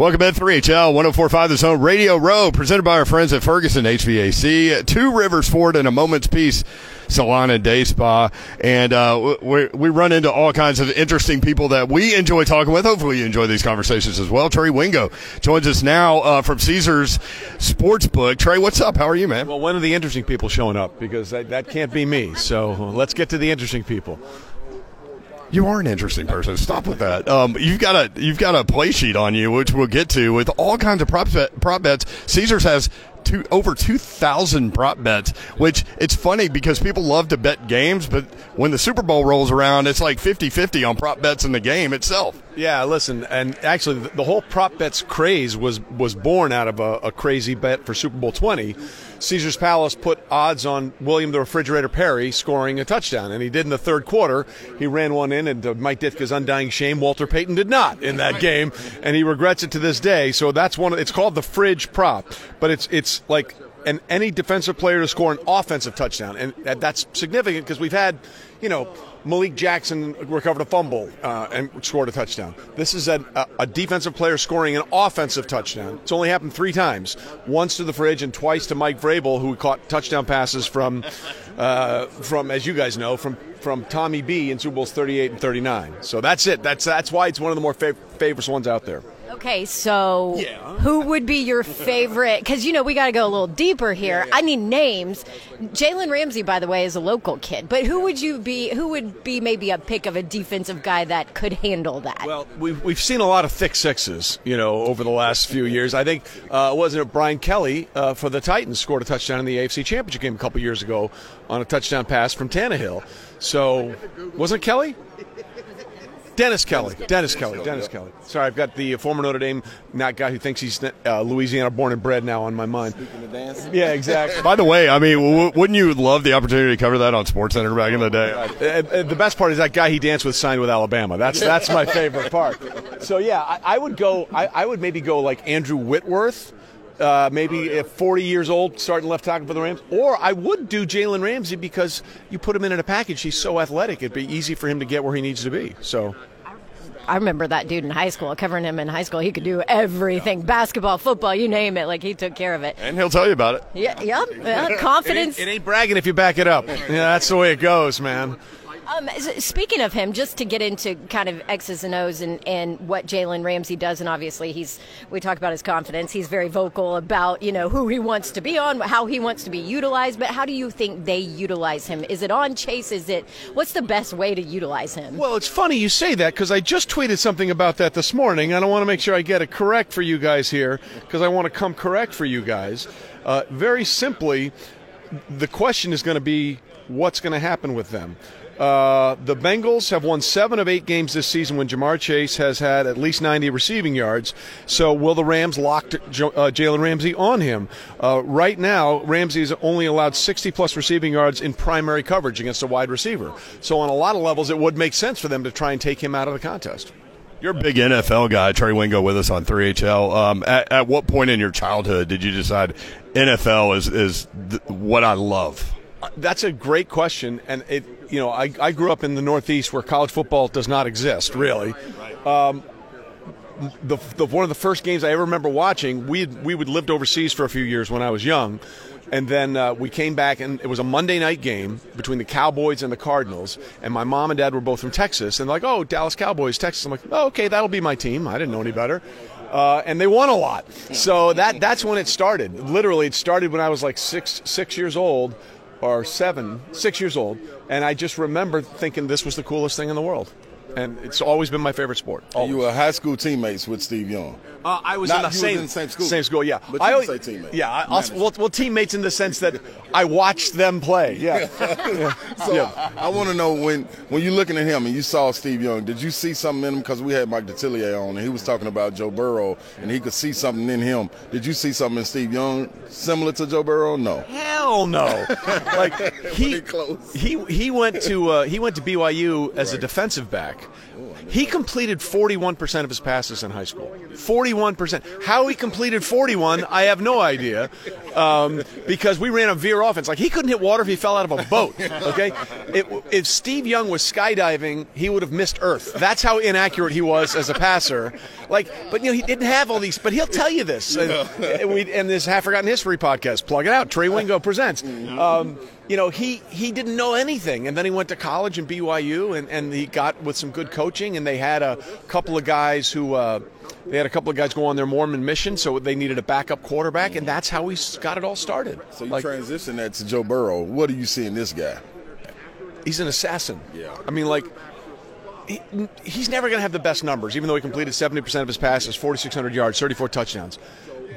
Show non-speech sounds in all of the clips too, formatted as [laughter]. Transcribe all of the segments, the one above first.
Welcome to 3HL 1045 The Zone Radio Row, presented by our friends at Ferguson HVAC. Two Rivers Ford and a Moment's Peace salon and day spa. And uh, we, we run into all kinds of interesting people that we enjoy talking with. Hopefully, you enjoy these conversations as well. Trey Wingo joins us now uh, from Caesars Sportsbook. Trey, what's up? How are you, man? Well, one of the interesting people showing up? Because that, that can't be me. So let's get to the interesting people. You are an interesting person. Stop with that. Um, you've got a you've got a play sheet on you, which we'll get to with all kinds of prop bet, prop bets. Caesars has two, over 2,000 prop bets, which it's funny because people love to bet games, but when the Super Bowl rolls around, it's like 50 50 on prop bets in the game itself. Yeah, listen, and actually, the whole prop bets craze was was born out of a, a crazy bet for Super Bowl 20. Caesar's Palace put odds on William the Refrigerator Perry scoring a touchdown, and he did in the third quarter. He ran one in, and to Mike Ditka's undying shame, Walter Payton did not in that game, and he regrets it to this day. So that's one. It's called the fridge prop, but it's it's like and any defensive player to score an offensive touchdown, and that's significant because we've had, you know, Malik Jackson recovered a fumble uh, and scored a touchdown. This is a, a, defensive player scoring an offensive touchdown. It's only happened three times: once to the fridge and twice to Mike Vrabel, who caught touchdown passes from, uh, from as you guys know, from from Tommy B in Super Bowls 38 and 39. So that's it. That's that's why it's one of the more fav- ones out there. Okay, so yeah. who would be your [laughs] favorite? Because you know we got to go a little deeper here. Yeah, yeah. I need names. Jalen Ramsey, by the way, is a local kid, but who would you be? Who would be maybe a pick of a defensive guy that could handle that? Well, we've we've seen a lot of pick sixes, you know, over the last few years. I think uh, wasn't it Brian Kelly uh, for the Titans scored a touchdown in the AFC Championship game a couple years ago on a touchdown pass from Tannehill. So wasn't it Kelly? Dennis Kelly. Dennis Kelly. Dennis Kelly. Sorry, I've got the former Notre Dame not guy who thinks he's uh, Louisiana born and bred now on my mind. [laughs] Yeah, exactly. By the way, I mean, w- wouldn't you love the opportunity to cover that on SportsCenter back in the day? Uh, uh, the best part is that guy he danced with signed with Alabama. That's that's my favorite part. So yeah, I, I would go. I, I would maybe go like Andrew Whitworth. Uh, maybe 40 years old, starting left tackle for the Rams. Or I would do Jalen Ramsey because you put him in, in a package. He's so athletic; it'd be easy for him to get where he needs to be. So I remember that dude in high school, covering him in high school. He could do everything basketball, football, you name it. Like, he took care of it. And he'll tell you about it. Yeah, yep. Yeah, confidence. [laughs] It ain't, it ain't bragging if you back it up. Yeah, that's the way it goes, man. Um, speaking of him, just to get into kind of X's and O's and, and what Jalen Ramsey does, and obviously he's we talk about his confidence. He's very vocal about you know who he wants to be on, how he wants to be utilized. But how do you think they utilize him? Is it on Chase? Is it what's the best way to utilize him? Well, it's funny you say that because I just tweeted something about that this morning, and I want to make sure I get it correct for you guys here because I want to come correct for you guys. Uh, very simply, the question is going to be what's going to happen with them. Uh, the Bengals have won seven of eight games this season when Ja'Marr Chase has had at least 90 receiving yards. So will the Rams lock J- uh, Jalen Ramsey on him? Uh, right now, Ramsey has only allowed 60 plus receiving yards in primary coverage against a wide receiver. So on a lot of levels, it would make sense for them to try and take him out of the contest. You're a big NFL guy, Trey Wingo, with us on 3HL. Um, at, at, what point in your childhood did you decide NFL is is th- what I love? That's a great question, and it. You know, I, I grew up in the Northeast where college football does not exist really. Um, the, the, one of the first games I ever remember watching, we we would lived overseas for a few years when I was young, and then uh, we came back and it was a Monday night game between the Cowboys and the Cardinals, and my mom and dad were both from Texas, and like, oh, Dallas Cowboys, Texas. I'm like, oh, okay, that'll be my team. I didn't know any better. Uh, and they won a lot, so that that's when it started. Literally, it started when I was like six six years old or seven, six years old, and I just remember thinking this was the coolest thing in the world and it's always been my favorite sport. You were high school teammates with Steve Young. Uh, I was Not, in the same, in the same school. Same school, yeah. But I always say teammates. Yeah, I, also, well, well, teammates in the sense that I watched them play. Yeah. [laughs] yeah. So yeah. I, I want to know when when you're looking at him and you saw Steve Young, did you see something in him? Because we had Mike Detillier on and he was talking about Joe Burrow and he could see something in him. Did you see something in Steve Young similar to Joe Burrow? No. Hell no. [laughs] like he he he went to uh, he went to BYU as right. a defensive back back he completed 41% of his passes in high school. 41%. How he completed 41, I have no idea. Um, because we ran a veer offense. Like, he couldn't hit water if he fell out of a boat. Okay? It, if Steve Young was skydiving, he would have missed Earth. That's how inaccurate he was as a passer. Like, but, you know, he didn't have all these, but he'll tell you this. And, and we, and this Half Forgotten History podcast, plug it out. Trey Wingo presents. Um, you know, he, he didn't know anything. And then he went to college in BYU and, and he got with some good coaching. And they had a couple of guys who, uh, they had a couple of guys go on their Mormon mission, so they needed a backup quarterback. And that's how he got it all started. So you Like, transition that to Joe Burrow. What do you see in this guy? he's an assassin. Yeah. I mean, like, he, he's never going to have the best numbers, even though he completed 70% of his passes, 4,600 yards, 34 touchdowns.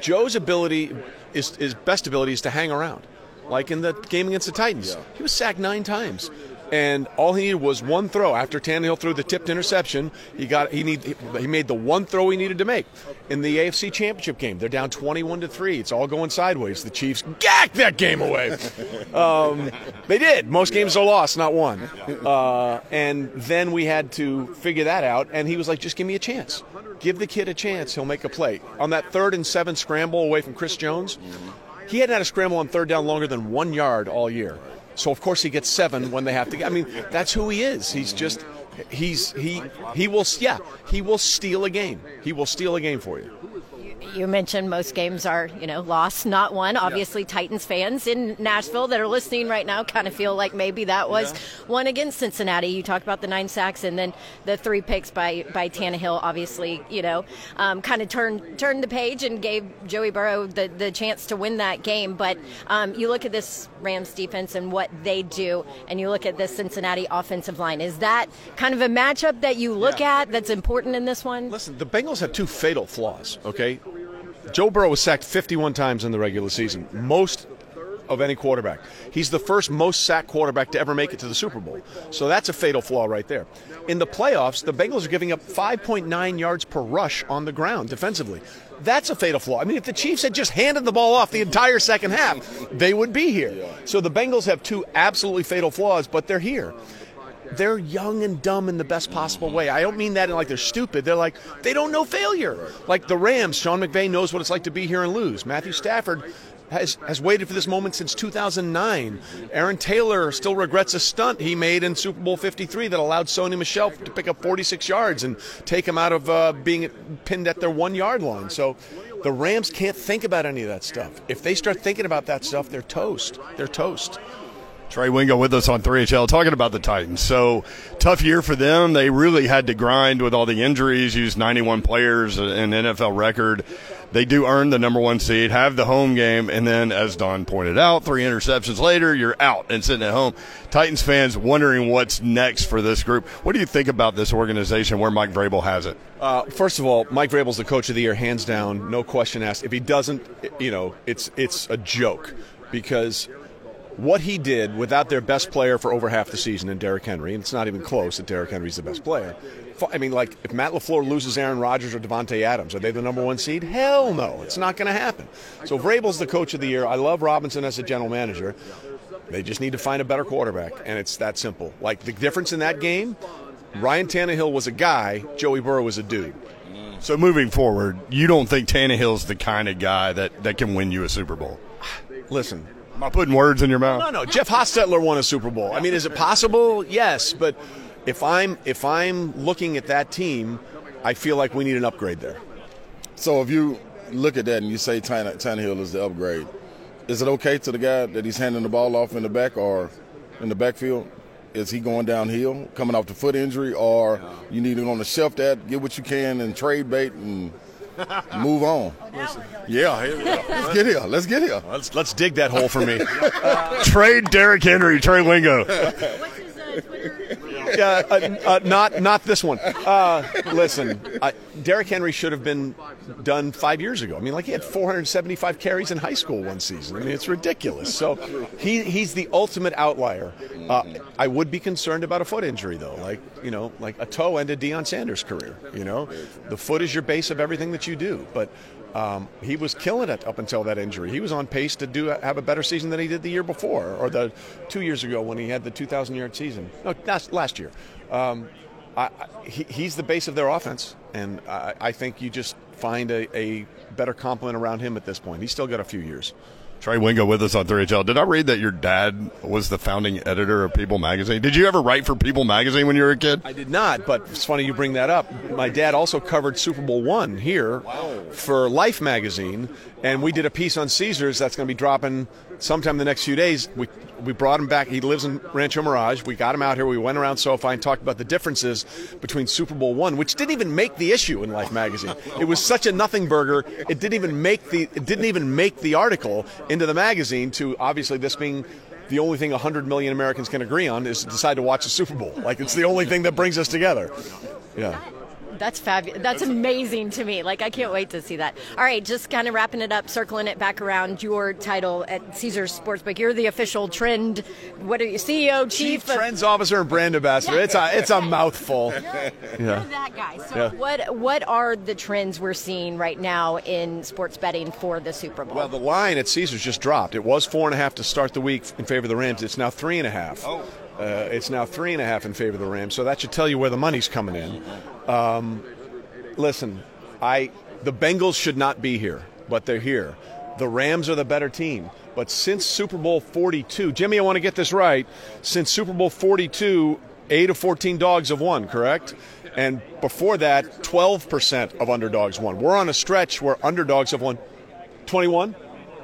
Joe's ability, is, his best ability, is to hang around. Like in the game against the Titans, he was sacked nine times. And all he needed was one throw. After Tannehill threw the tipped interception, he got he need he made the one throw he needed to make. In the AFC Championship game, they're down twenty-one to three. It's all going sideways. The Chiefs gack that game away. [laughs] Um, they did. Most games are lost, not won. Uh, and then we had to figure that out. And he was like, "Just give me a chance. Give the kid a chance. He'll make a play." On that third and seven scramble away from Chris Jones, he hadn't had a scramble on third down longer than one yard all year. So of course he gets seven when they have to. I mean, that's who he is. He's just. He's he he will yeah he will steal a game. He will steal a game for you. You mentioned most games are, you know, lost, not won. Obviously, Titans fans in Nashville that are listening right now kind of feel like maybe that was one against Cincinnati. You talked about the nine sacks and then the three picks by by Tannehill. Obviously, you know, um, kind of turned turned the page and gave Joey Burrow the the chance to win that game. But um, you look at this Rams defense and what they do, and you look at this Cincinnati offensive line. Is that kind of a matchup that you look at that's important in this one? Listen, the Bengals have two fatal flaws. Okay, Joe Burrow was sacked 51 times in the regular season, most of any quarterback. He's the first most sacked quarterback to ever make it to the Super Bowl. So that's a fatal flaw right there. In the playoffs, the Bengals are giving up 5.9 yards per rush on the ground defensively. That's a fatal flaw. I mean, if the Chiefs had just handed the ball off the entire second half, they would be here. So the Bengals have two absolutely fatal flaws, but they're here they're young and dumb in the best possible way. I don't mean that in like they're stupid. They're like they don't know failure. Like the Rams, Sean McVay knows what it's like to be here and lose. Matthew Stafford has has waited for this moment since 2009. Aaron Taylor still regrets a stunt he made in Super Bowl 53 that allowed Sony Michel to pick up 46 yards and take him out of uh, being pinned at their one yard line. So. The Rams can't think about any of that stuff. If they start thinking about that stuff, they're toast. They're toast. Trey Wingo with us on 3HL talking about the Titans. So tough year for them. They really had to grind with all the injuries, used 91 players, an NFL record. They do earn the number one seed, have the home game, and then, as Don pointed out, three interceptions later, you're out and sitting at home. Titans fans wondering what's next for this group. What do you think about this organization where Mike Vrabel has it? Uh, first of all, Mike Vrabel's the coach of the year, hands down, no question asked. If he doesn't, you know, it's it's a joke because what he did without their best player for over half the season in Derrick Henry, and it's not even close that Derrick Henry's the best player. I mean, like, if Matt LaFleur loses Aaron Rodgers or Davante Adams, are they the number one seed? Hell no. It's not going to happen. So Vrabel's the coach of the year. I love Robinson as a general manager. They just need to find a better quarterback, and it's that simple. Like, the difference in that game, Ryan Tannehill was a guy, Joey Burrow was a dude. So moving forward, you don't think Tannehill's the kind of guy that, that can win you a Super Bowl? Listen, Am I putting words in your mouth? No, no. Jeff Hostetler won a Super Bowl. I mean, is it possible? Yes, but if I'm if I'm looking at that team, I feel like we need an upgrade there. So if you look at that and you say Tanne- Tannehill is the upgrade, is it okay to the guy that he's handing the ball off in the back or in the backfield? Is he going downhill, coming off the foot injury, or you need to go on the shelf that, get what you can, and trade bait and [laughs] move on? Yeah, here we go. let's get here. Let's get here. Let's let's dig that hole for me. [laughs] Trade Derrick Henry, Trey Wingo. [laughs] uh, uh, uh, not not this one. Uh, listen, uh, Derrick Henry should have been done five years ago. I mean, like he had 475 carries in high school one season. I mean, it's ridiculous. So he he's the ultimate outlier. Uh, I would be concerned about a foot injury though. Like you know, like a toe ended Deion Sanders' career. You know, the foot is your base of everything that you do. But um, he was killing it up until that injury. He was on pace to do have a better season than he did the year before, or the two years ago when he had the 2,000 yard season. No, last, last year. Um, I, he, he's the base of their offense, and I, I think you just find a, a better complement around him at this point. He's still got a few years. Trey Wingo with us on 3HL. Did I read that your dad was the founding editor of People Magazine? Did you ever write for People Magazine when you were a kid? I did not, but it's funny you bring that up. My dad also covered Super Bowl one here for Life magazine, and we did a piece on Caesars that's going to be dropping sometime the next few days. We we brought him back. He lives in Rancho Mirage. We got him out here. We went around SoFi and talked about the differences between Super Bowl one, which didn't even make the issue in Life magazine. It was such a nothing burger. It didn't even make the it didn't even make the article into the magazine. To obviously this being the only thing 100 million Americans can agree on is to decide to watch the Super Bowl. Like it's the only thing that brings us together. Yeah. That's fabulous. That's amazing to me. Like I can't wait to see that. All right, just kind of wrapping it up, circling it back around your title at Caesars Sportsbook. You're the official trend. What are you, CEO, chief? Chief Trends Officer and Brand Ambassador. It's a it's a mouthful. You're that guy. So what what are the trends we're seeing right now in sports betting for the Super Bowl? Well, the line at Caesars just dropped. It was four and a half to start the week in favor of the Rams. It's now three and a half. Oh. Uh, it's now three and a half in favor of the Rams. So that should tell you where the money's coming in. Um, listen, I the Bengals should not be here, but they're here. The Rams are the better team. But since Super Bowl 42, Jimmy, I want to get this right. Since Super Bowl 42, 8 of 14 dogs have won, correct? And before that, 12% of underdogs won. We're on a stretch where underdogs have won 21,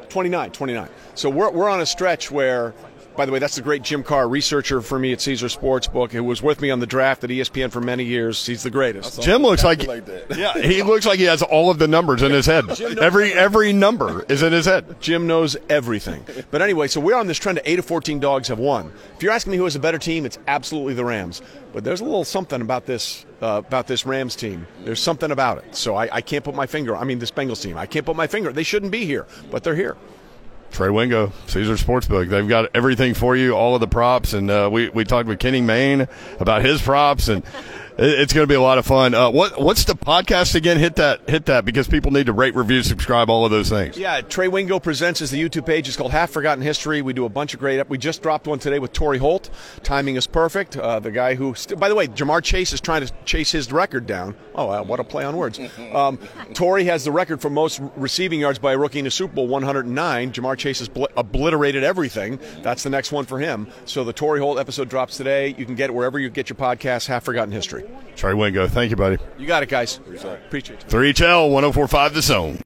29, 29. So we're, we're on a stretch where by the way, that's the great Jim Carr, researcher for me at Caesars Sportsbook, who was with me on the draft at ESPN for many years. He's the greatest. Jim looks like, yeah, he looks like he has all of the numbers in his head. Every every number is in his head. Jim knows everything. But anyway, so we're on this trend of eight of fourteen dogs have won. If you're asking me who has a better team, it's absolutely the Rams. But there's a little something about this uh, about this Rams team. There's something about it. So I, I can't put my finger. I mean, this Bengals team. I can't put my finger. They shouldn't be here, but they're here. Trey Wingo, Caesars Sportsbook. They've got everything for you, all of the props, and uh, we we talked with Kenny Mayne about his props, and it's going to be a lot of fun. Uh, what what's the podcast again? Hit that hit that because people need to rate, review, subscribe, all of those things. Yeah, Trey Wingo presents is the YouTube page. It's called Half Forgotten History. We do a bunch of great. Up. We just dropped one today with Torry Holt. Timing is perfect. Uh, the guy who, st- by the way, Ja'Marr Chase is trying to chase his record down. Oh, uh, what a play on words. Um, Torry has the record for most receiving yards by a rookie in the Super Bowl, 109. Ja'Marr Chase has bl- obliterated everything. That's the next one for him. So the Torry Holt episode drops today. You can get it wherever you get your podcast. Half Forgotten History. Trey Wingo, thank you, buddy. You got it, guys. Appreciate it. 3HL 1045 The Zone.